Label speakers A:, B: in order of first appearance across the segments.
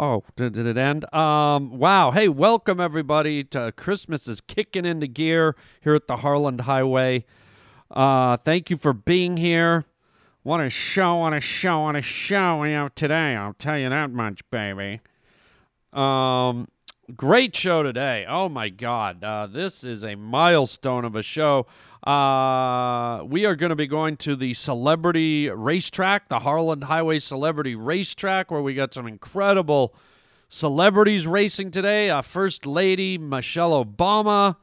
A: Oh, did, did it end? Um, wow. Hey, welcome everybody to Christmas is kicking into gear here at the Harland Highway. Uh, thank you for being here. What a show, what a show, what a show we have today. I'll tell you that much, baby. Um, great show today. Oh my God. Uh, this is a milestone of a show. Uh, we are going to be going to the celebrity racetrack, the Harland Highway Celebrity Racetrack, where we got some incredible celebrities racing today. Uh, First Lady Michelle Obama.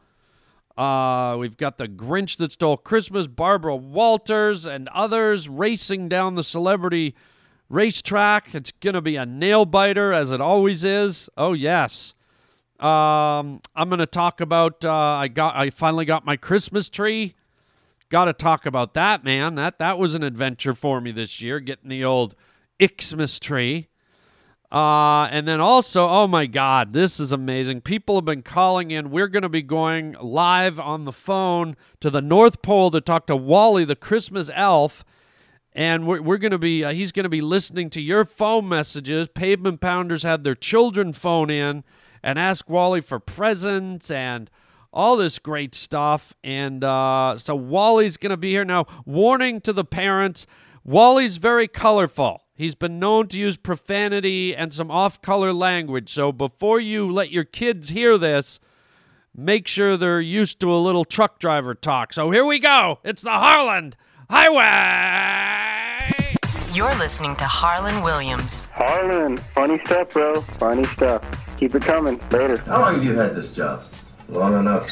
A: Uh, we've got the Grinch that stole Christmas, Barbara Walters, and others racing down the celebrity racetrack. It's going to be a nail biter, as it always is. Oh, yes. Um, I'm going to talk about. Uh, I got. I finally got my Christmas tree. Got to talk about that, man. That that was an adventure for me this year, getting the old Xmas tree. Uh, and then also, oh my God, this is amazing. People have been calling in. We're going to be going live on the phone to the North Pole to talk to Wally, the Christmas elf. And we're, we're going to be, uh, he's going to be listening to your phone messages. Pavement Pounders had their children phone in and ask Wally for presents and all this great stuff. And uh, so Wally's going to be here now. Warning to the parents Wally's very colorful. He's been known to use profanity and some off color language. So before you let your kids hear this, make sure they're used to a little truck driver talk. So here we go. It's the Harland Highway.
B: You're listening to Harland Williams.
C: Harland, funny stuff, bro. Funny stuff. Keep it coming. Later.
D: How long have you had this job? Long enough.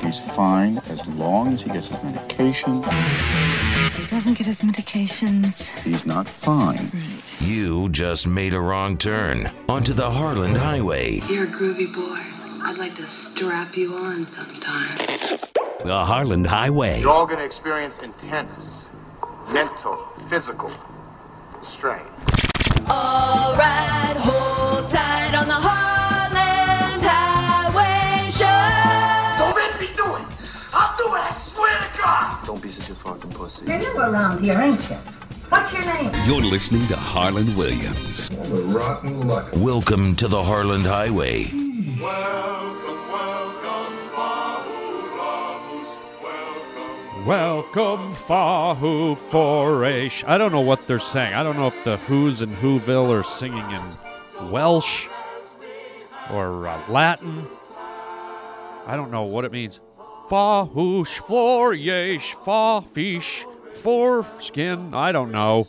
E: He's fine as long as he gets his medication.
F: He doesn't get his medications.
E: He's not fine.
G: You just made a wrong turn onto the Harland Highway.
H: You're a groovy boy. I'd like to strap you on sometime.
G: The Harland Highway.
I: You're all going to experience intense mental, physical strain.
J: All right, hold tight on the Harland Highway Show.
I: Don't make me do it. I'll do it. I swear to God.
K: Don't be such a fucking pussy.
L: You're new around here, ain't you? What's your name?
G: You're listening to Harland Williams.
D: All the rotten luck.
G: Welcome to the Harland Highway.
M: Welcome, Welcome.
A: Fahu Foresh. I don't know what they're saying. I don't know if the Who's and Whoville are singing in Welsh or uh, Latin. I don't know what it means. Fahush, Foresh, Fafish, Foreskin. I don't know.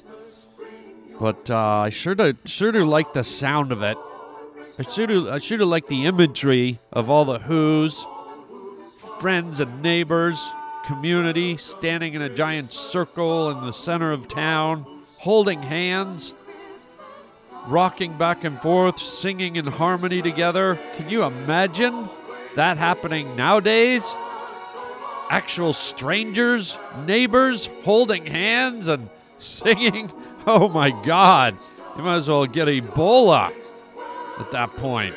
A: But uh, I sure do, sure do like the sound of it. I sure do, I sure do like the imagery of all the Who's, friends and neighbors, community standing in a giant circle in the center of town, holding hands, rocking back and forth, singing in harmony together. Can you imagine that happening nowadays? Actual strangers, neighbors holding hands and singing. Oh my God. You might as well get Ebola at that point.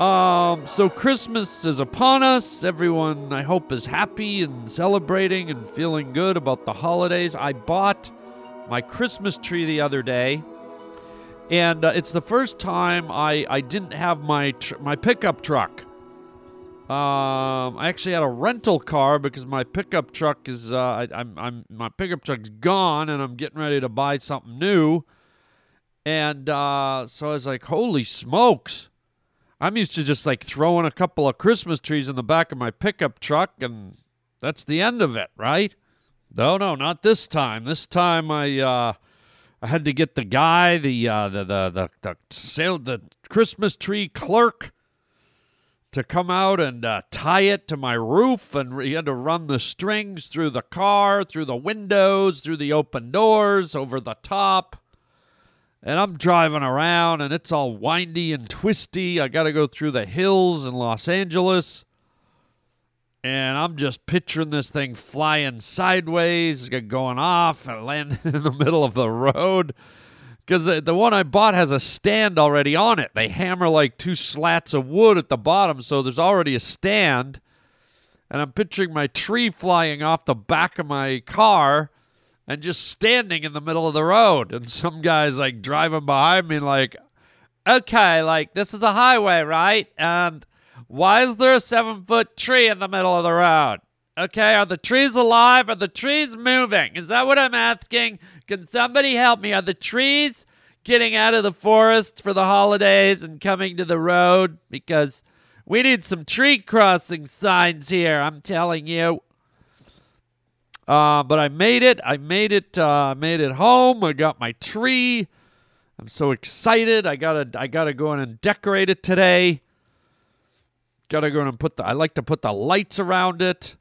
A: Um, so Christmas is upon us. Everyone, I hope, is happy and celebrating and feeling good about the holidays. I bought my Christmas tree the other day, and uh, it's the first time I, I didn't have my tr- my pickup truck. Um, I actually had a rental car because my pickup truck is uh, I, I'm I'm my pickup truck's gone, and I'm getting ready to buy something new. And uh, so I was like, holy smokes. I'm used to just like throwing a couple of Christmas trees in the back of my pickup truck, and that's the end of it, right? No, no, not this time. This time I uh, I had to get the guy, the uh, the the the the, sale, the Christmas tree clerk, to come out and uh, tie it to my roof, and he had to run the strings through the car, through the windows, through the open doors, over the top and I'm driving around and it's all windy and twisty. I got to go through the hills in Los Angeles. And I'm just picturing this thing flying sideways, going off and landing in the middle of the road. Because the, the one I bought has a stand already on it. They hammer like two slats of wood at the bottom, so there's already a stand. And I'm picturing my tree flying off the back of my car and just standing in the middle of the road. And some guy's like driving behind me, like, okay, like this is a highway, right? And why is there a seven foot tree in the middle of the road? Okay, are the trees alive? Are the trees moving? Is that what I'm asking? Can somebody help me? Are the trees getting out of the forest for the holidays and coming to the road? Because we need some tree crossing signs here, I'm telling you. Uh, but I made it. I made it. Uh, made it home. I got my tree. I'm so excited. I gotta. I gotta go in and decorate it today. Gotta go in and put the. I like to put the lights around it.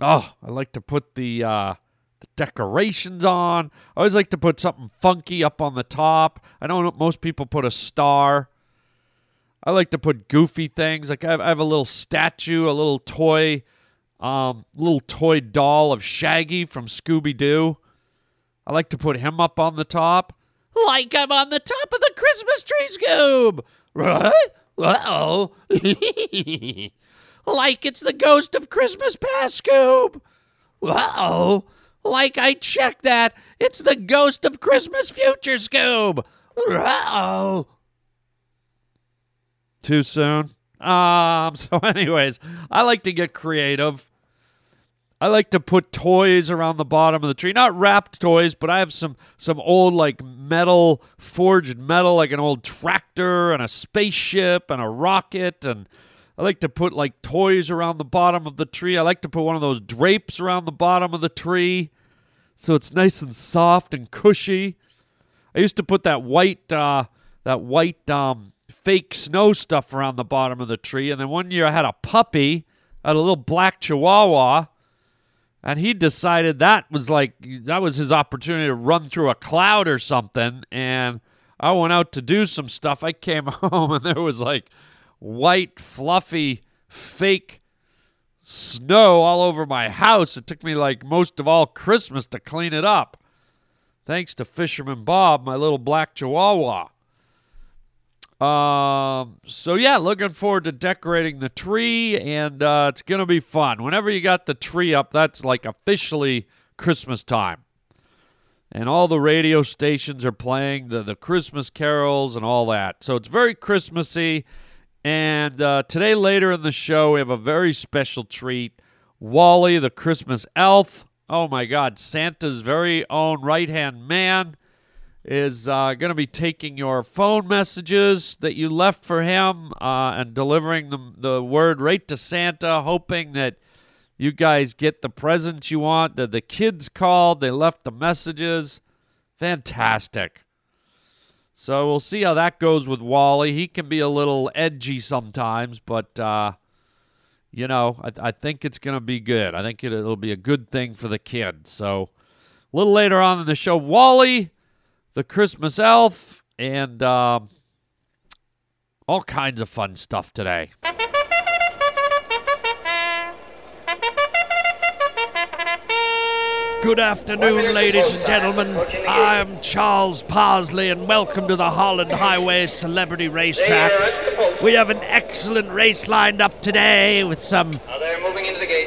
A: Oh, I like to put the uh, the decorations on. I always like to put something funky up on the top. I know most people put a star. I like to put goofy things. Like I have, I have a little statue, a little toy um, little toy doll of Shaggy from Scooby Doo. I like to put him up on the top. Like I'm on the top of the Christmas tree, Scoob! Right? Uh-oh. like it's the ghost of Christmas past, Scoob! Uh-oh. Like I checked that. It's the ghost of Christmas future, Scoob! Uh-oh. Too soon? Um, so anyways, I like to get creative. I like to put toys around the bottom of the tree. Not wrapped toys, but I have some some old like metal forged metal like an old tractor and a spaceship and a rocket and I like to put like toys around the bottom of the tree. I like to put one of those drapes around the bottom of the tree so it's nice and soft and cushy. I used to put that white uh that white um fake snow stuff around the bottom of the tree. And then one year I had a puppy, I had a little black chihuahua and he decided that was like that was his opportunity to run through a cloud or something. And i went out to do some stuff. I came home and there was like white fluffy fake snow all over my house. It took me like most of all christmas to clean it up. Thanks to fisherman bob my little black chihuahua um, so yeah, looking forward to decorating the tree, and uh, it's gonna be fun. Whenever you got the tree up, that's like officially Christmas time, and all the radio stations are playing the the Christmas carols and all that. So it's very Christmassy. And uh, today, later in the show, we have a very special treat: Wally, the Christmas elf. Oh my God, Santa's very own right hand man is uh, going to be taking your phone messages that you left for him uh, and delivering them, the word right to Santa, hoping that you guys get the presents you want. The, the kids called, they left the messages. Fantastic. So we'll see how that goes with Wally. He can be a little edgy sometimes, but, uh, you know, I, I think it's going to be good. I think it, it'll be a good thing for the kids. So a little later on in the show, Wally the Christmas elf, and uh, all kinds of fun stuff today. Good afternoon, ladies and gentlemen. I'm Charles Parsley, and welcome to the Harland Highway Celebrity Racetrack. We have an excellent race lined up today with some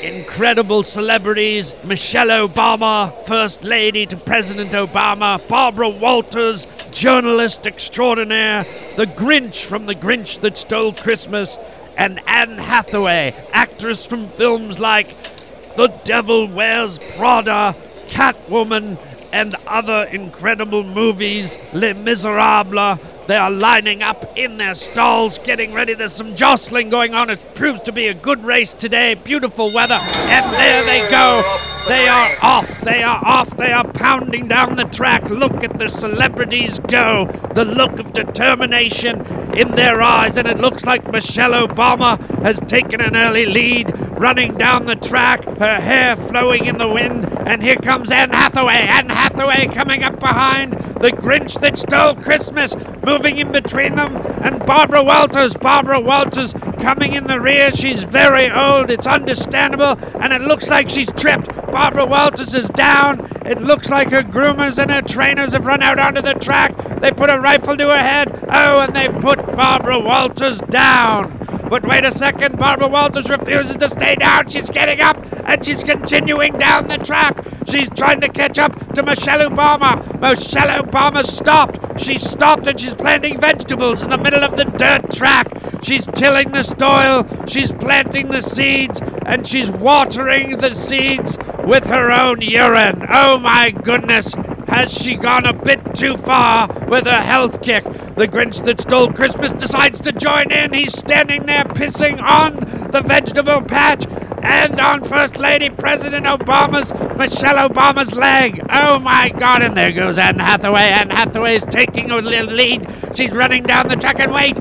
A: incredible celebrities Michelle Obama, First Lady to President Obama, Barbara Walters, journalist extraordinaire, the Grinch from The Grinch That Stole Christmas, and Anne Hathaway, actress from films like The Devil Wears Prada, Catwoman, and other incredible movies, Les Miserables. They are lining up in their stalls, getting ready. There's some jostling going on. It proves to be a good race today. Beautiful weather. And there they go. They are off. They are off. They are pounding down the track. Look at the celebrities go. The look of determination in their eyes. And it looks like Michelle Obama has taken an early lead, running down the track, her hair flowing in the wind. And here comes Anne Hathaway. Anne Hathaway coming up behind. The Grinch that stole Christmas moving in between them, and Barbara Walters. Barbara Walters coming in the rear. She's very old. It's understandable, and it looks like she's tripped. Barbara Walters is down. It looks like her groomers and her trainers have run out onto the track. They put a rifle to her head. Oh, and they put Barbara Walters down.
N: But wait a second, Barbara Walters refuses to stay down. She's getting up and she's continuing down the track. She's trying to catch up to Michelle Obama. Michelle Obama stopped. She stopped and she's planting vegetables in the middle of the dirt track. She's tilling the soil, she's planting the seeds, and she's watering the seeds with her own urine. Oh my goodness! Has she gone a bit too far with her health kick? The Grinch that stole Christmas decides to join in. He's standing there pissing on the vegetable patch and on First Lady President Obama's, Michelle Obama's leg. Oh my God, and there goes Anne Hathaway. Anne Hathaway's taking a little lead. She's running down the track and wait.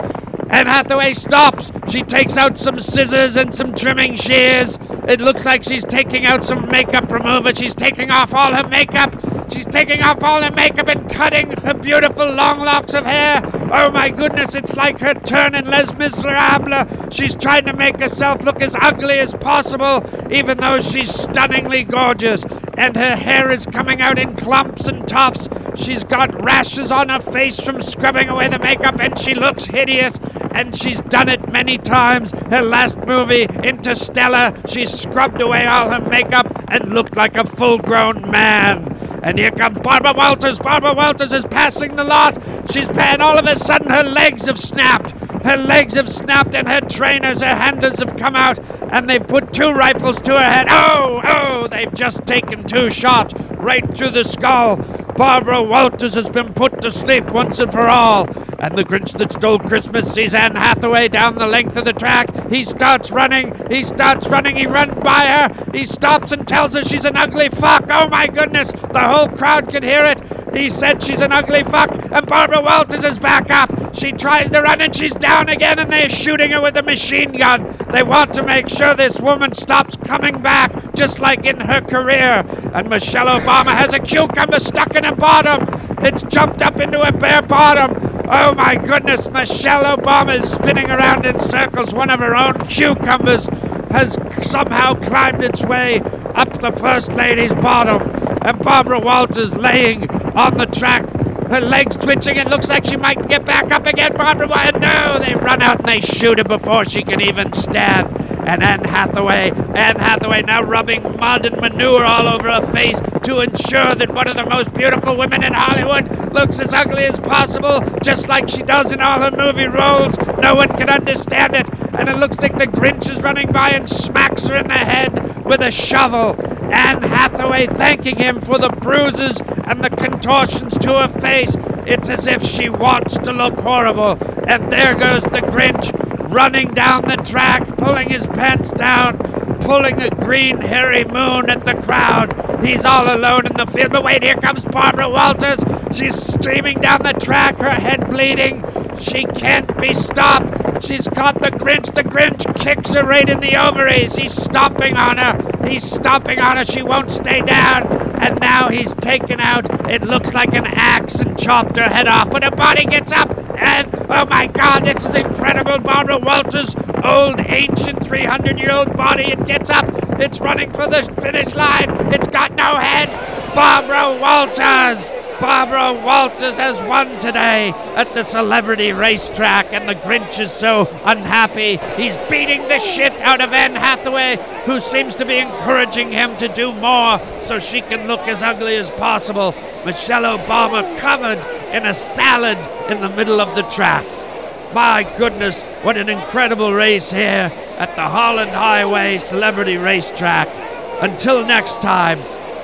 N: Anne Hathaway stops. She takes out some scissors and some trimming shears. It looks like she's taking out some makeup remover. She's taking off all her makeup. She's taking off all her makeup and cutting her beautiful long locks of hair. Oh my goodness, it's like her turn in Les Miserables. She's trying to make herself look as ugly as possible, even though she's stunningly gorgeous. And her hair is coming out in clumps and tufts. She's got rashes on her face from scrubbing away the makeup, and she looks hideous. And she's done it many times. Her last movie, Interstellar, she scrubbed away all her makeup and looked like a full grown man. And here comes Barbara Walters. Barbara Walters is passing the lot. She's and all of a sudden her legs have snapped. Her legs have snapped and her trainers, her handlers have come out and they've put two rifles to her head. Oh, oh, they've just taken two shots right through the skull. Barbara Walters has been put to sleep once and for all. And the Grinch that stole Christmas sees Anne Hathaway down the length of the track. He starts running. He starts running. He runs by her. He stops and tells her she's an ugly fuck. Oh my goodness. The whole crowd can hear it. He said she's an ugly fuck. And Barbara Walters is back up. She tries to run and she's down again and they're shooting her with a machine gun. They want to make sure this woman stops coming back, just like in her career. And Michelle Obama has a cucumber stuck in her bottom. It's jumped up into her bare bottom. Oh my goodness, Michelle Obama is spinning around in circles. One of her own cucumbers has somehow climbed its way up the First Lady's bottom. And Barbara Walters laying on the track, her legs twitching. It looks like she might get back up again. Barbara Walters, no, they run out and they shoot her before she can even stand. And Anne Hathaway, Anne Hathaway now rubbing mud and manure all over her face to ensure that one of the most beautiful women in Hollywood looks as ugly as possible, just like she does in all her movie roles. No one can understand it. And it looks like the Grinch is running by and smacks her in the head with a shovel. Anne Hathaway thanking him for the bruises and the contortions to her face. It's as if she wants to look horrible. And there goes the Grinch running down the track, pulling his pants down, pulling a green hairy moon at the crowd. He's all alone in the field. But wait, here comes Barbara Walters. She's streaming down the track, her head bleeding. She can't be stopped. She's caught the Grinch. The Grinch kicks her right in the ovaries. He's stomping on her. He's stomping on her. She won't stay down. And now he's taken out. It looks like an axe and chopped her head off. But her body gets up. And oh my God, this is incredible. Barbara Walters, old, ancient, 300 year old body. It gets up. It's running for the finish line. It's got no head. Barbara Walters. Barbara Walters has won today at the celebrity racetrack, and the Grinch is so unhappy. He's beating the shit out of Anne Hathaway, who seems to be encouraging him to do more so she can look as ugly as possible. Michelle Obama covered in a salad in the middle of the track. My goodness, what an incredible race here at the Harland Highway Celebrity Racetrack. Until next time,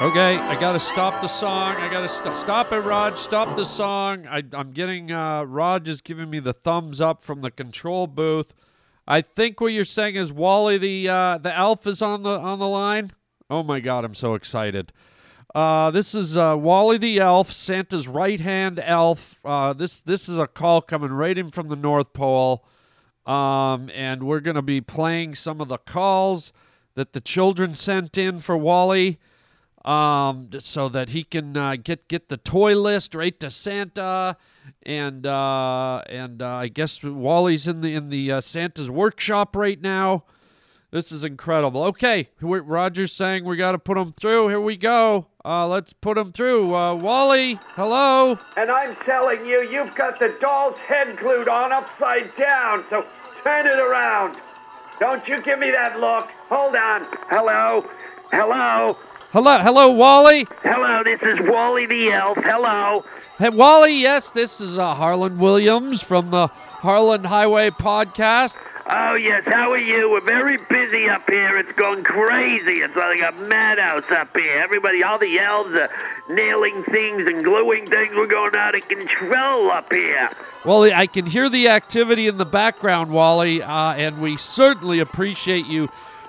N: Okay, I gotta stop the song. I gotta st- stop it, Raj. Stop the song. I, I'm getting uh, Raj is giving me the thumbs up from the control booth. I think what you're saying is Wally the uh, the elf is on the on the line. Oh my God, I'm so excited. Uh, this is uh, Wally the elf, Santa's right hand elf. Uh, this this is a call coming right in from the North Pole.
A: Um, and we're going to be playing some of the calls that the children sent in for Wally um, so that he can uh, get get the toy list right to Santa, and uh, and uh, I guess Wally's in the in the uh, Santa's workshop right now. This is incredible. Okay, Roger's saying we got to put him through. Here we go. Uh, let's put him through. Uh, Wally, hello.
K: And I'm telling you, you've got the doll's head glued on upside down, so turn it around. Don't you give me that look. Hold on. Hello? Hello?
A: Hello, hello, Wally.
K: Hello, this is Wally the Elf. Hello?
A: Hey, Wally. Yes, this is uh, Harland Williams from the Harland Highway Podcast.
K: Oh, yes, how are you? We're very busy up here. It's going crazy. It's like a madhouse up here. Everybody, all the elves are nailing things and gluing things. We're going out of control up here.
A: Wally, I can hear the activity in the background, Wally, uh, and we certainly appreciate you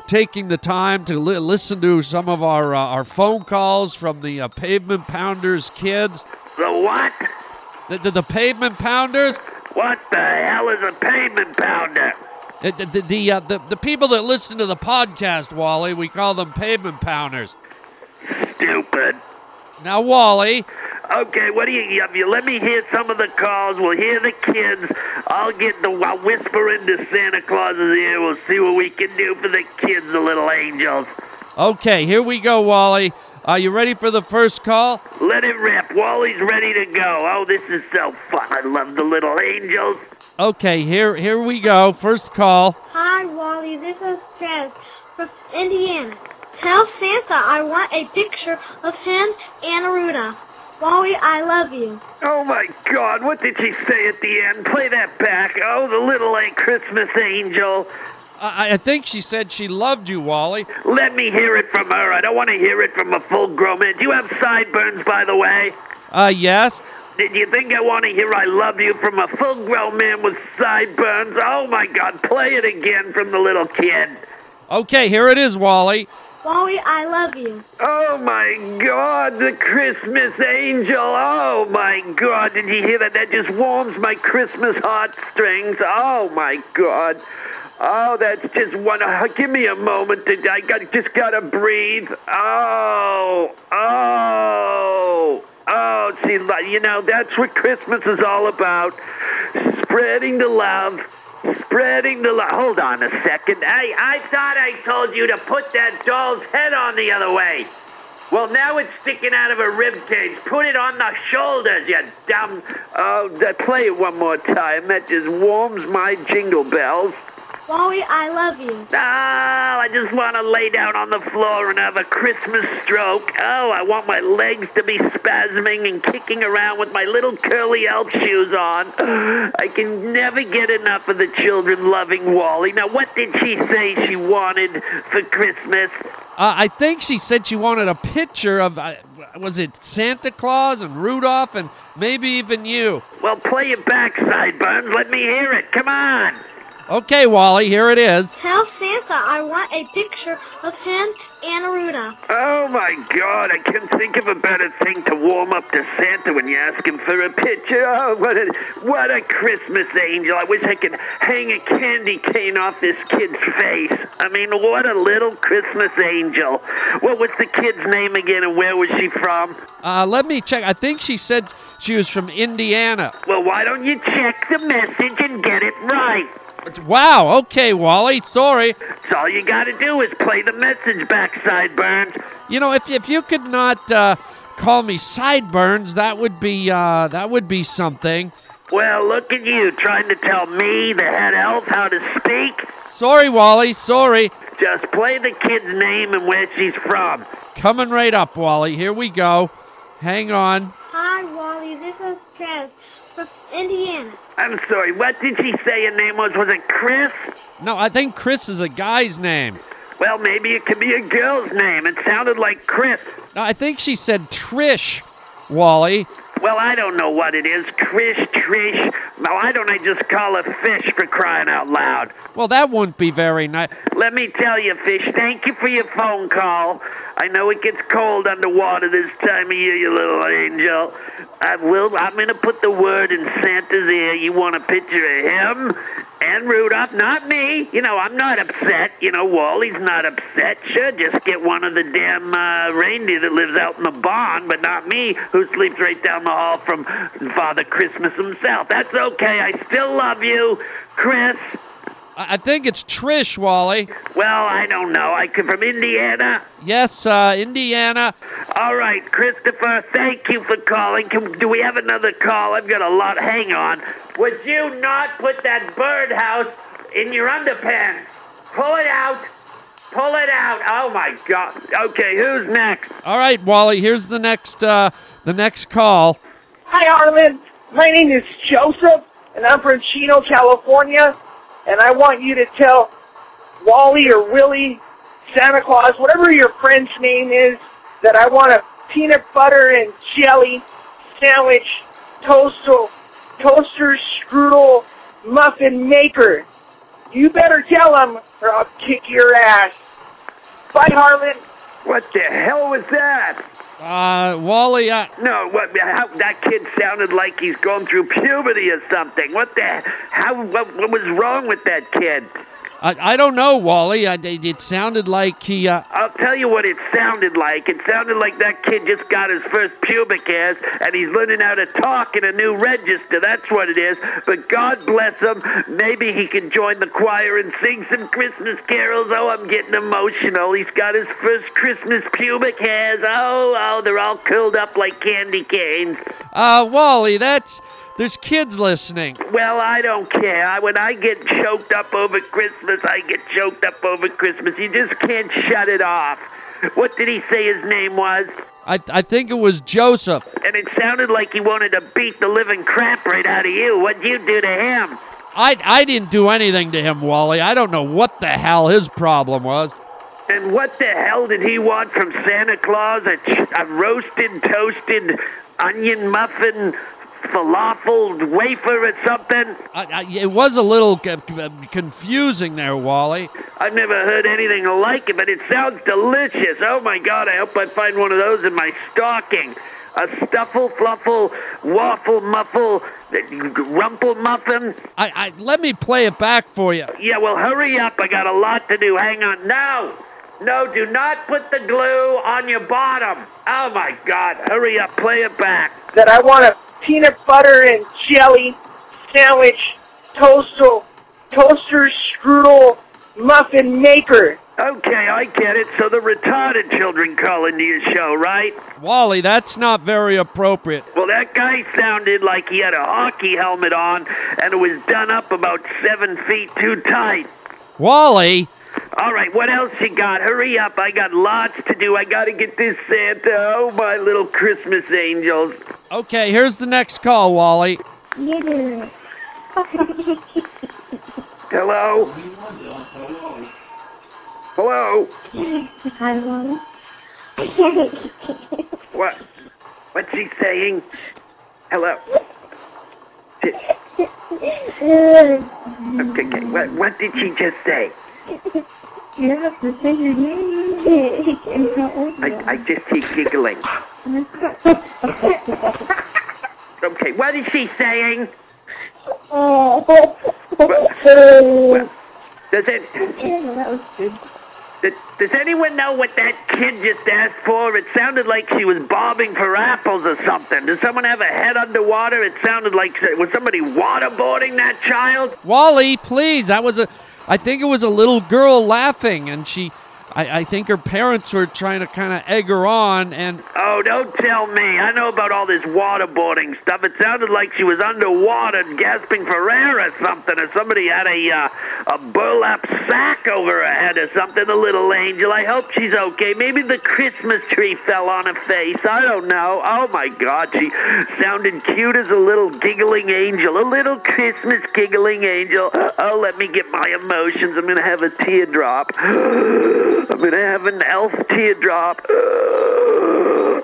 A: taking the time to li- listen to some of our uh, our phone calls from the uh, Pavement Pounders kids.
K: The what?
A: The, the, the Pavement Pounders.
K: What the hell is a pavement pounder?
A: The the the, the, uh, the the people that listen to the podcast, Wally, we call them Pavement Pounders.
K: Stupid.
A: Now, Wally,
K: Okay, what do you, you, you let me hear some of the calls. We'll hear the kids. I'll get the I'll whisper into Santa Claus's ear. We'll see what we can do for the kids, the little angels.
A: okay, here we go, Wally. Are you ready for the first call?
K: Let it rip. Wally's ready to go. Oh, this is so fun. I love the little angels.
A: Okay, here here we go. First call.
O: Hi, Wally. This is Chaz from Indiana. Tell Santa I want a picture of him and Ruda. Wally, I love you.
K: Oh my God! What did she say at the end? Play that back. Oh, the little like Christmas angel.
A: I, I think she said she loved you, Wally.
K: Let me hear it from her. I don't want to hear it from a full-grown man. Do you have sideburns, by the way?
A: Uh, yes.
K: Did you think I want to hear I love you from a full-grown man with sideburns? Oh my God! Play it again from the little kid.
A: Okay, here it is, Wally.
O: Wally, I love you.
K: Oh my God, the Christmas angel. Oh my God, did you hear that? That just warms my Christmas heartstrings. Oh my God. Oh, that's just one. Give me a moment. To, I got, just gotta breathe. Oh, oh, oh. See, you know, that's what Christmas is all about. Spreading the love. Spreading the love. Hold on a second. I, I thought I told you to put that doll's head on the other way. Well, now it's sticking out of a rib cage. Put it on the shoulders, you dumb. Oh, uh, play it one more time. That just warms my jingle bells.
O: Wally, I love you.
K: Oh, I just want to lay down on the floor and have a Christmas stroke. Oh, I want my legs to be spasming and kicking around with my little curly elf shoes on. I can never get enough of the children loving Wally. Now, what did she say she wanted for Christmas?
A: Uh, I think she said she wanted a picture of, uh, was it Santa Claus and Rudolph and maybe even you?
K: Well, play it back, Sideburns. Let me hear it. Come on.
A: Okay, Wally, here it is.
O: Tell Santa I want a picture of him and Ruda.
K: Oh my God! I can't think of a better thing to warm up to Santa when you ask him for a picture. Oh, what a what a Christmas angel! I wish I could hang a candy cane off this kid's face. I mean, what a little Christmas angel. What was the kid's name again, and where was she from?
A: Uh, let me check. I think she said she was from Indiana.
K: Well, why don't you check the message and get it right?
A: Wow, okay, Wally, sorry.
K: So all you gotta do is play the message back, Sideburns.
A: You know, if, if you could not uh, call me Sideburns, that would be uh, that would be something.
K: Well, look at you trying to tell me, the head elf, how to speak.
A: Sorry, Wally, sorry.
K: Just play the kid's name and where she's from.
A: Coming right up, Wally. Here we go. Hang on.
O: Hi, Wally. This is Chaz from Indiana.
K: I'm sorry, what did she say your name was? Was it Chris?
A: No, I think Chris is a guy's name.
K: Well, maybe it could be a girl's name. It sounded like Chris.
A: No, I think she said Trish, Wally.
K: Well, I don't know what it is. Krish, Trish. Why don't I just call her Fish for crying out loud?
A: Well, that wouldn't be very nice.
K: Let me tell you, Fish, thank you for your phone call. I know it gets cold underwater this time of year, you little angel. I will. I'm gonna put the word in Santa's ear. You want a picture of him and Rudolph, not me. You know, I'm not upset. You know, Wally's not upset. Sure, just get one of the damn uh, reindeer that lives out in the barn, but not me, who sleeps right down the hall from Father Christmas himself. That's okay. I still love you, Chris.
A: I I think it's Trish, Wally.
K: Well, I don't know. I come from Indiana.
A: Yes, uh, Indiana.
K: All right, Christopher, thank you for calling. Can, do we have another call? I've got a lot. Hang on. Would you not put that birdhouse in your underpants? Pull it out. Pull it out. Oh my God. Okay, who's next?
A: All right, Wally. Here's the next uh, the next call.
P: Hi, Arlen. My name is Joseph, and I'm from Chino, California. And I want you to tell Wally or Willie, Santa Claus, whatever your friend's name is, that I want a peanut butter and jelly sandwich, toaster, toaster strudel muffin maker. You better tell him, or I'll kick your ass. Bye, Harland.
K: What the hell was that?
A: Uh, Wally, uh,
K: No, what? How, that kid sounded like he's going through puberty or something. What the? How? What, what was wrong with that kid?
A: I, I don't know, Wally. I, it, it sounded like he. Uh,
K: I'll tell you what it sounded like. It sounded like that kid just got his first pubic hairs and he's learning how to talk in a new register. That's what it is. But God bless him. Maybe he can join the choir and sing some Christmas carols. Oh, I'm getting emotional. He's got his first Christmas pubic hairs. Oh, oh, they're all curled up like candy canes.
A: uh, Wally, that's. There's kids listening.
K: Well, I don't care. I, when I get choked up over Christmas, I get choked up over Christmas. You just can't shut it off. What did he say his name was?
A: I, I think it was Joseph.
K: And it sounded like he wanted to beat the living crap right out of you. What'd you do to him?
A: I, I didn't do anything to him, Wally. I don't know what the hell his problem was.
K: And what the hell did he want from Santa Claus? A, ch- a roasted, toasted onion muffin, falafel wafer or something?
A: I, I, it was a little c- c- confusing there, Wally.
K: I've never heard anything like it, but it sounds delicious. Oh my God, I hope I find one of those in my stocking. A stuffle, fluffle, waffle, muffle, uh, rumple muffin.
A: I, I let me play it back for you.
K: Yeah, well, hurry up. I got a lot to do. Hang on. No, no, do not put the glue on your bottom. Oh my God, hurry up. Play it back.
P: That I want a peanut butter and jelly sandwich, toaster, toaster strudel muffin maker.
K: Okay, I get it. So the retarded children call into your show, right?
A: Wally, that's not very appropriate.
K: Well, that guy sounded like he had a hockey helmet on and it was done up about seven feet too tight.
A: Wally,
K: All right, what else you got? Hurry up. I got lots to do. I got to get this Santa. Oh, my little Christmas angels.
A: Okay, here's the next call, Wally.
K: Hello? Hello? What? What's he saying? Hello? Okay, okay. What, what did she just say? I, I just keep giggling. Okay, what is she saying? Does it? Does, does anyone know what that kid just asked for? It sounded like she was bobbing for apples or something. Does someone have a head underwater? It sounded like was somebody waterboarding that child?
A: Wally, please. That was a. I think it was a little girl laughing, and she. I, I think her parents were trying to kind of egg her on, and
K: Oh, don't tell me. I know about all this waterboarding stuff. It sounded like she was underwater gasping for air or something, or somebody had a uh, a burlap sack over her head or something. The little angel. I hope she's okay. Maybe the Christmas tree fell on her face. I don't know. Oh my God, she sounded cute as a little giggling angel, a little Christmas giggling angel. Oh, let me get my emotions. I'm gonna have a teardrop. I'm gonna have an elf teardrop.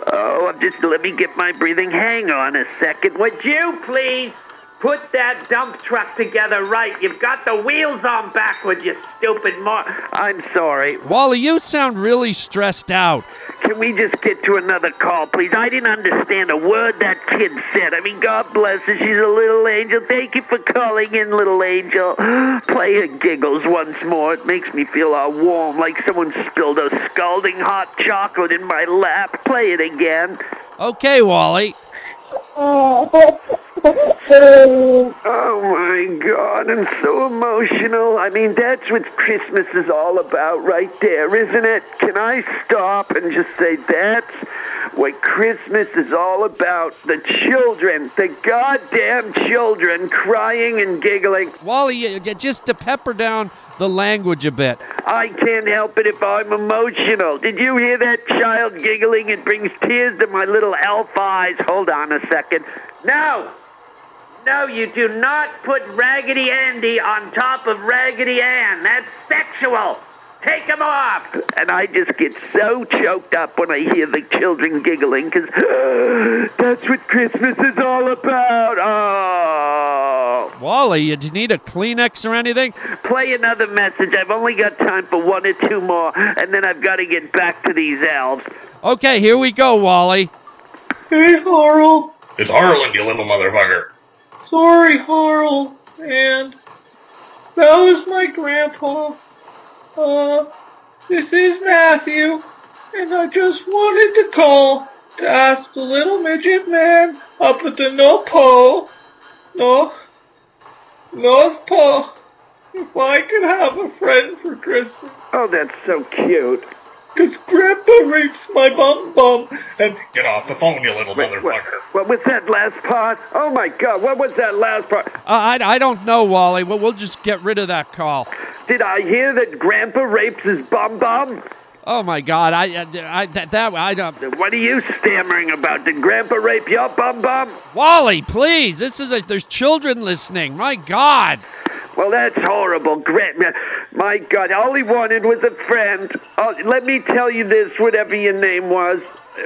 K: Oh, I'm just let me get my breathing. Hang on a second. Would you please put that dump truck together right? You've got the wheels on backwards, you stupid mar. I'm sorry.
A: Wally, you sound really stressed out.
K: Can we just get to another call, please? I didn't understand a word that kid said. I mean, God bless her. She's a little angel. Thank you for calling in, little angel. Play her giggles once more. It makes me feel all warm, like someone spilled a scalding hot chocolate in my lap. Play it again.
A: Okay, Wally.
K: Oh, Oh my God, I'm so emotional. I mean, that's what Christmas is all about right there, isn't it? Can I stop and just say that's what Christmas is all about? The children, the goddamn children crying and giggling.
A: Wally, y- y- just to pepper down the language a bit.
K: I can't help it if I'm emotional. Did you hear that child giggling? It brings tears to my little elf eyes. Hold on a second. No! No, you do not put Raggedy Andy on top of Raggedy Ann. That's sexual. Take him off. And I just get so choked up when I hear the children giggling because that's what Christmas is all about. Oh.
A: Wally, you- do you need a Kleenex or anything?
K: Play another message. I've only got time for one or two more, and then I've got to get back to these elves.
A: Okay, here we go, Wally.
P: Hey, Harl.
Q: It's Harland, you little motherfucker.
P: Sorry, Harl. And that was my grandpa. Uh, this is Matthew, and I just wanted to call to ask the little midget man up at the North Pole, North, North Pole, if I could have a friend for Christmas.
K: Oh, that's so cute.
P: Cause Grandpa rapes my bum bum, and
Q: Get off the phone, you little
K: Wait, what,
Q: motherfucker.
K: what was that last part? Oh my God, what was that last part?
A: Uh, I, I don't know, Wally. Well, we'll just get rid of that call.
K: Did I hear that Grandpa rapes his bum bum?
A: Oh my God! I, I, I that, that I don't.
K: What are you stammering about? Did Grandpa rape your bum bum?
A: Wally, please! This is a, there's children listening. My God!
K: Well, that's horrible. Grandma, my God, all he wanted was a friend. Oh, let me tell you this, whatever your name was.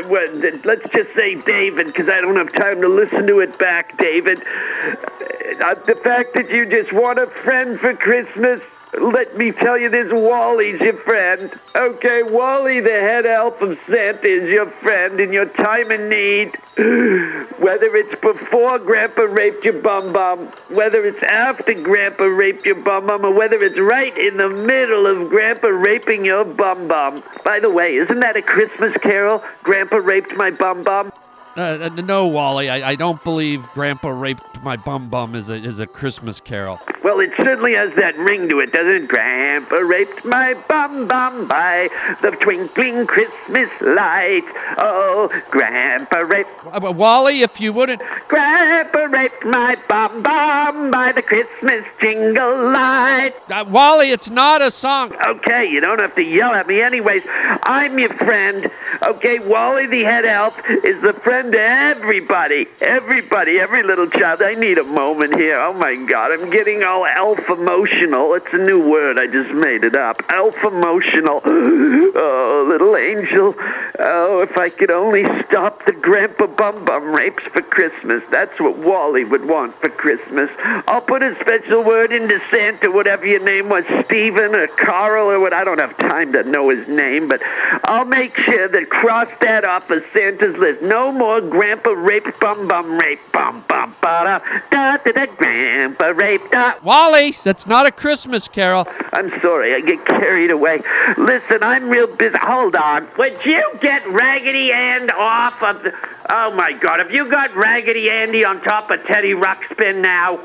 K: Let's just say David, because I don't have time to listen to it back, David. Uh, the fact that you just want a friend for Christmas, let me tell you this, Wally's your friend. Okay, Wally, the head elf of Santa, is your friend in your time of need. Whether it's before Grandpa raped your bum bum, whether it's after Grandpa raped your bum bum, or whether it's right in the middle of Grandpa raping your bum bum. By the way, isn't that a Christmas carol? Grandpa raped my bum bum?
A: Uh, uh, no, Wally. I, I don't believe Grandpa raped my bum bum is a is a Christmas carol.
K: Well, it certainly has that ring to it, doesn't it? Grandpa raped my bum bum by the twinkling Christmas lights. Oh, Grandpa raped.
A: Uh, Wally, if you wouldn't.
K: Grandpa raped my bum bum by the Christmas jingle lights.
A: Uh, Wally, it's not a song.
K: Okay, you don't have to yell at me. Anyways, I'm your friend. Okay, Wally the head elf is the friend to everybody. Everybody, every little child. I need a moment here. Oh my god, I'm getting all elf emotional. It's a new word. I just made it up. Elf emotional. Oh, little angel. Oh, if I could only stop the grandpa bum bum rapes for Christmas. That's what Wally would want for Christmas. I'll put a special word into Santa, whatever your name was, Stephen or Carl or what. I don't have time to know his name, but I'll make sure that cross that off of Santa's list. No more grandpa rape bum bum rape bum bum ba da da da da grandpa rape da.
A: Wally, that's not a Christmas carol.
K: I'm sorry, I get carried away. Listen, I'm real busy. Hold on. Would you get Raggedy Ann off of the. Oh my god, have you got Raggedy Andy on top of Teddy Ruxpin now?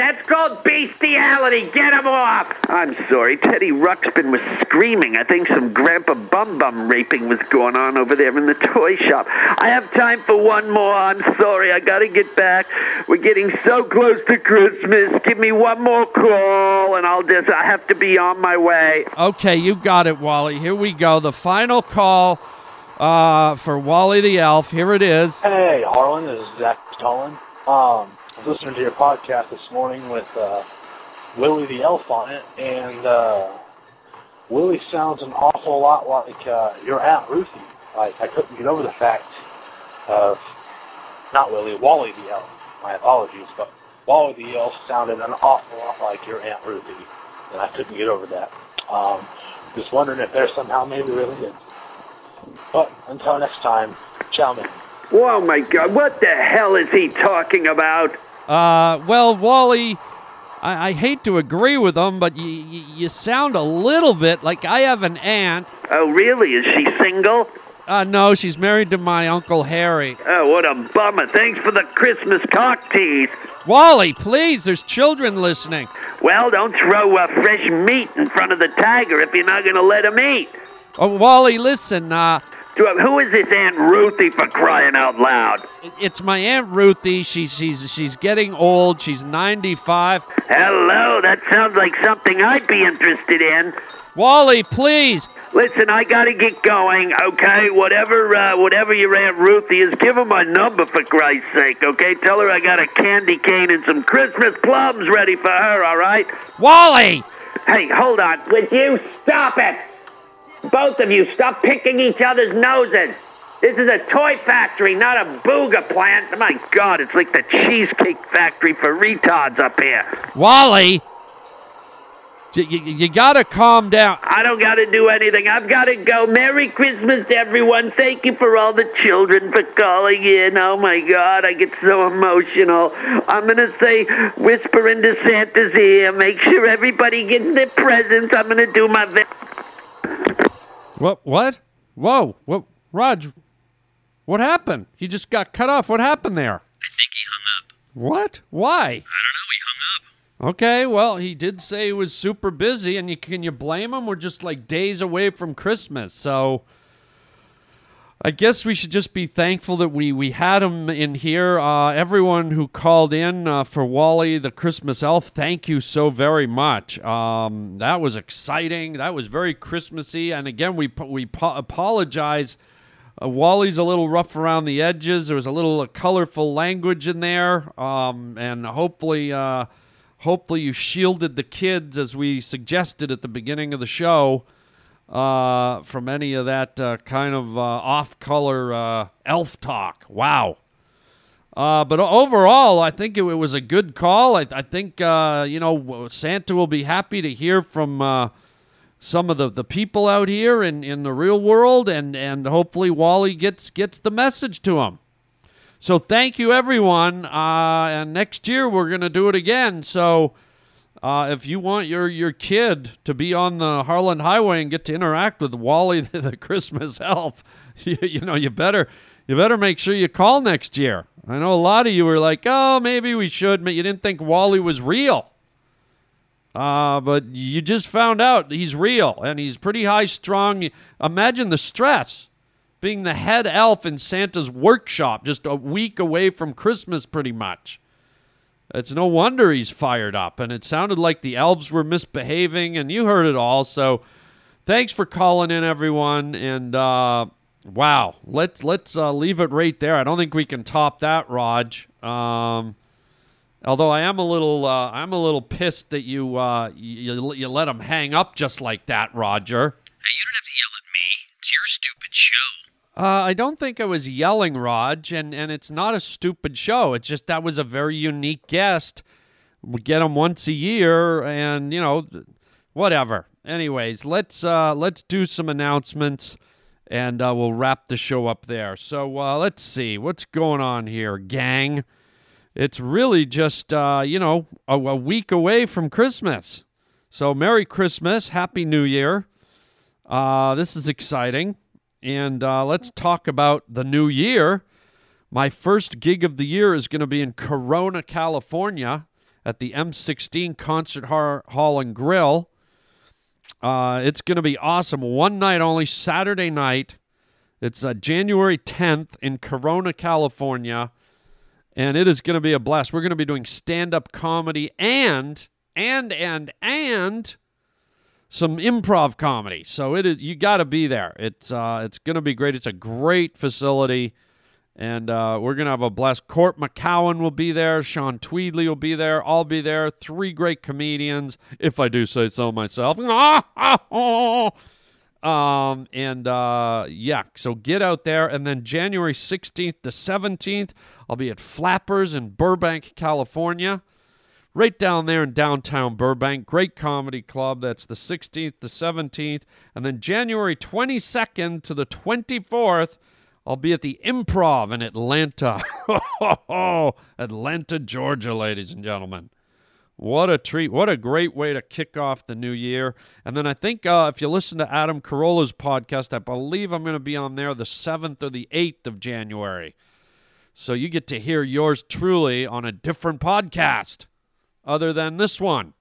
K: That's called bestiality. Get him off. I'm sorry. Teddy Ruxpin was screaming. I think some Grandpa Bum Bum raping was going on over there in the toy shop. I have time for one more. I'm sorry. I gotta get back. We're getting so close to Christmas. Give me one more call, and I'll just. I have to be on my way.
A: Okay, you got it, Wally. Here we go. The final call uh, for Wally the Elf. Here it is.
R: Hey, Harland, this is Zach Tolan. Um, I was listening to your podcast this morning with uh, Willie the Elf on it, and uh, Willie sounds an awful lot like uh, your Aunt Ruthie. Like, I couldn't get over the fact of, not Willie, Wally the Elf. My apologies, but Wally the Elf sounded an awful lot like your Aunt Ruthie, and I couldn't get over that. Um, just wondering if they're somehow maybe related. But until next time, ciao, man.
K: Oh my God! What the hell is he talking about?
A: Uh, well, Wally, I, I hate to agree with him, but you, you, you sound a little bit like I have an aunt.
K: Oh, really? Is she single?
A: Uh, no, she's married to my Uncle Harry.
K: Oh, what a bummer. Thanks for the Christmas cock tease.
A: Wally, please, there's children listening.
K: Well, don't throw uh, fresh meat in front of the tiger if you're not going to let him eat.
A: Oh, Wally, listen, uh,
K: Who is this Aunt Ruthie for crying out loud?
A: it's my Aunt Ruthie. She's, she's, she's getting old. She's 95.
K: Hello, that sounds like something I'd be interested in.
A: Wally, please.
K: Listen, I gotta get going, okay? Whatever, uh, whatever your Aunt Ruthie is, give her my number for Christ's sake, okay? Tell her I got a candy cane and some Christmas plums ready for her, all right?
A: Wally!
K: Hey, hold on. Would you stop it? Both of you, stop picking each other's noses. This is a toy factory, not a booger plant. My God, it's like the cheesecake factory for retards up here.
A: Wally! You, you, you gotta calm down.
K: I don't got to do anything. I've got to go. Merry Christmas to everyone. Thank you for all the children for calling in. Oh my God, I get so emotional. I'm to say, whisper into Santa's ear. Make sure everybody gets their presents. I'm to do my best.
A: What? What? Whoa! What? Raj, what happened? He just got cut off. What happened there?
N: I think he hung up.
A: What? Why?
N: I don't know. He hung up.
A: Okay, well, he did say he was super busy, and you can you blame him? We're just like days away from Christmas, so I guess we should just be thankful that we we had him in here. Uh, everyone who called in uh, for Wally the Christmas Elf, thank you so very much. Um, that was exciting. That was very Christmassy, and again, we we po- apologize. Uh, Wally's a little rough around the edges. There was a little colorful language in there, um, and hopefully, uh, hopefully you shielded the kids as we suggested at the beginning of the show uh, from any of that uh, kind of uh, off-color uh, elf talk. Wow. Uh, but overall, I think it, it was a good call. I, I think uh, you know Santa will be happy to hear from some of the, the people out here in, in the real world, and, and hopefully Wally gets gets the message to him. So thank you, everyone. And next year we're gonna do it again. So uh, if you want your your kid to be on the Harland Highway and get to interact with Wally the, the Christmas elf, you, you know you better you better make sure you call next year. I know a lot of you were like, oh, maybe we should, but you didn't think Wally was real. Uh, but you just found out he's real and he's pretty high strung. Imagine the stress being the head elf in Santa's workshop just a week away from Christmas, pretty much. It's no wonder he's fired up. And it sounded like the elves were misbehaving, and you heard it all. So thanks for calling in, everyone. And uh, wow, let's let's uh, leave it right there. I don't think we can top that, Raj. Um, although I am a little uh, I'm a little pissed that you uh, you you let him hang up just like that, Roger.
N: Hey, you don't have to yell at me. It's your stupid show.
A: Uh, I don't think I was yelling, Raj, and, and it's not a stupid show. It's just that was a very unique guest. We get him once a year, and you know, whatever. Anyways, let's uh, let's do some announcements, and uh, we'll wrap the show up there. So uh, let's see what's going on here, gang. It's really just uh, you know a, a week away from Christmas. So Merry Christmas, Happy New Year. Uh, this is exciting. And uh, let's talk about the new year. My first gig of the year is going to be in Corona, California at the M16 Concert Hall and Grill. Uh, it's going to be awesome. One night only, Saturday night. It's uh, January 10th in Corona, California. And it is going to be a blast. We're going to be doing stand up comedy and, and, and, and some improv comedy. So it is you got to be there. It's uh, it's going to be great. It's a great facility, and uh, we're going to have a blast. Court McCowan will be there. Sean Tweedley will be there. I'll be there. Three great comedians, if I do say so myself. Um and uh yeah, so get out there and then January 16th to 17th, I'll be at Flappers in Burbank, California right down there in downtown Burbank. Great comedy club. That's the 16th, the 17th, and then January 22nd to the 24th. I'll be at the Improv in Atlanta. Atlanta, Georgia, ladies and gentlemen. What a treat. What a great way to kick off the new year. And then I think uh, if you listen to Adam Carolla's podcast, I believe I'm going to be on there the 7th or the 8th of January. So you get to hear yours truly on a different podcast other than this one.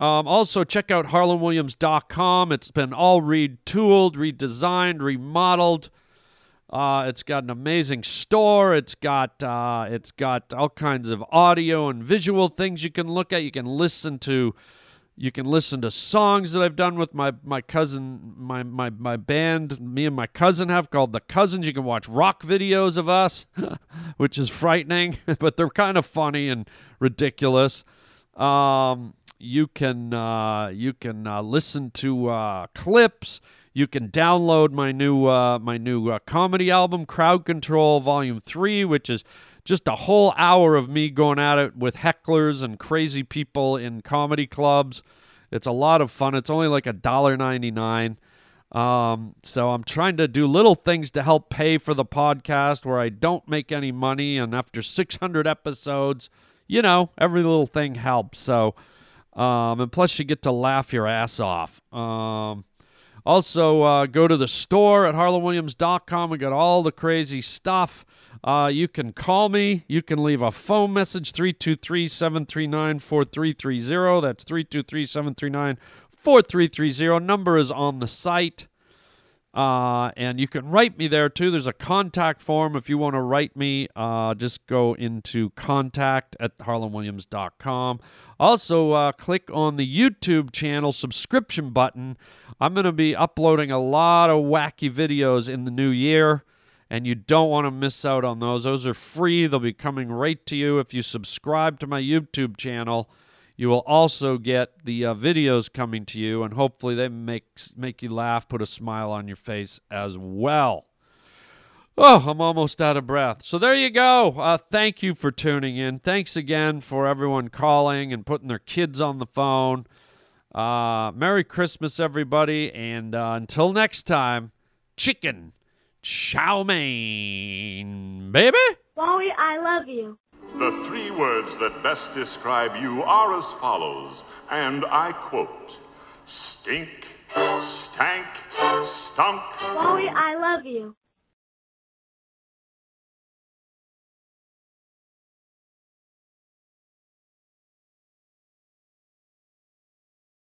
A: Um, also, check out harlandwilliams.com. It's been all retooled, redesigned, remodeled. Uh, it's got an amazing store. It's got uh, it's got all kinds of audio and visual things you can look at. You can listen to you can listen to songs that I've done with my my cousin my my my band. Me and my cousin have called the Cousins. You can watch rock videos of us, which is frightening, but they're kind of funny and ridiculous. Um, you can uh, you can uh, listen to uh, clips. You can download my new uh, my new uh, comedy album, Crowd Control Volume Three, which is just a whole hour of me going at it with hecklers and crazy people in comedy clubs. It's a lot of fun. It's only like a dollar ninety nine. Um, so I'm trying to do little things to help pay for the podcast where I don't make any money, and after 600 episodes, you know, every little thing helps. So, um, and plus you get to laugh your ass off. Um, also, uh, go to the store at harlandwilliams.com. We got all the crazy stuff. Uh, you can call me. You can leave a phone message 323 739 4330. That's 323 739 4330. Number is on the site. Uh, and you can write me there too. There's a contact form if you want to write me. Uh, just go into contact at harlandwilliams.com. Also, uh, click on the YouTube channel subscription button. I'm going to be uploading a lot of wacky videos in the new year, and you don't want to miss out on those. Those are free, they'll be coming right to you if you subscribe to my YouTube channel. You will also get the uh, videos coming to you, and hopefully they make make you laugh, put a smile on your face as well. Oh, I'm almost out of breath. So there you go. Uh, thank you for tuning in. Thanks again for everyone calling and putting their kids on the phone. Uh, Merry Christmas, everybody, and uh, until next time, chicken chow mein, baby.
O: Wally, I love you.
M: The three words that best describe you are as follows, and I quote Stink, stank, stunk.
O: Wally, I love you.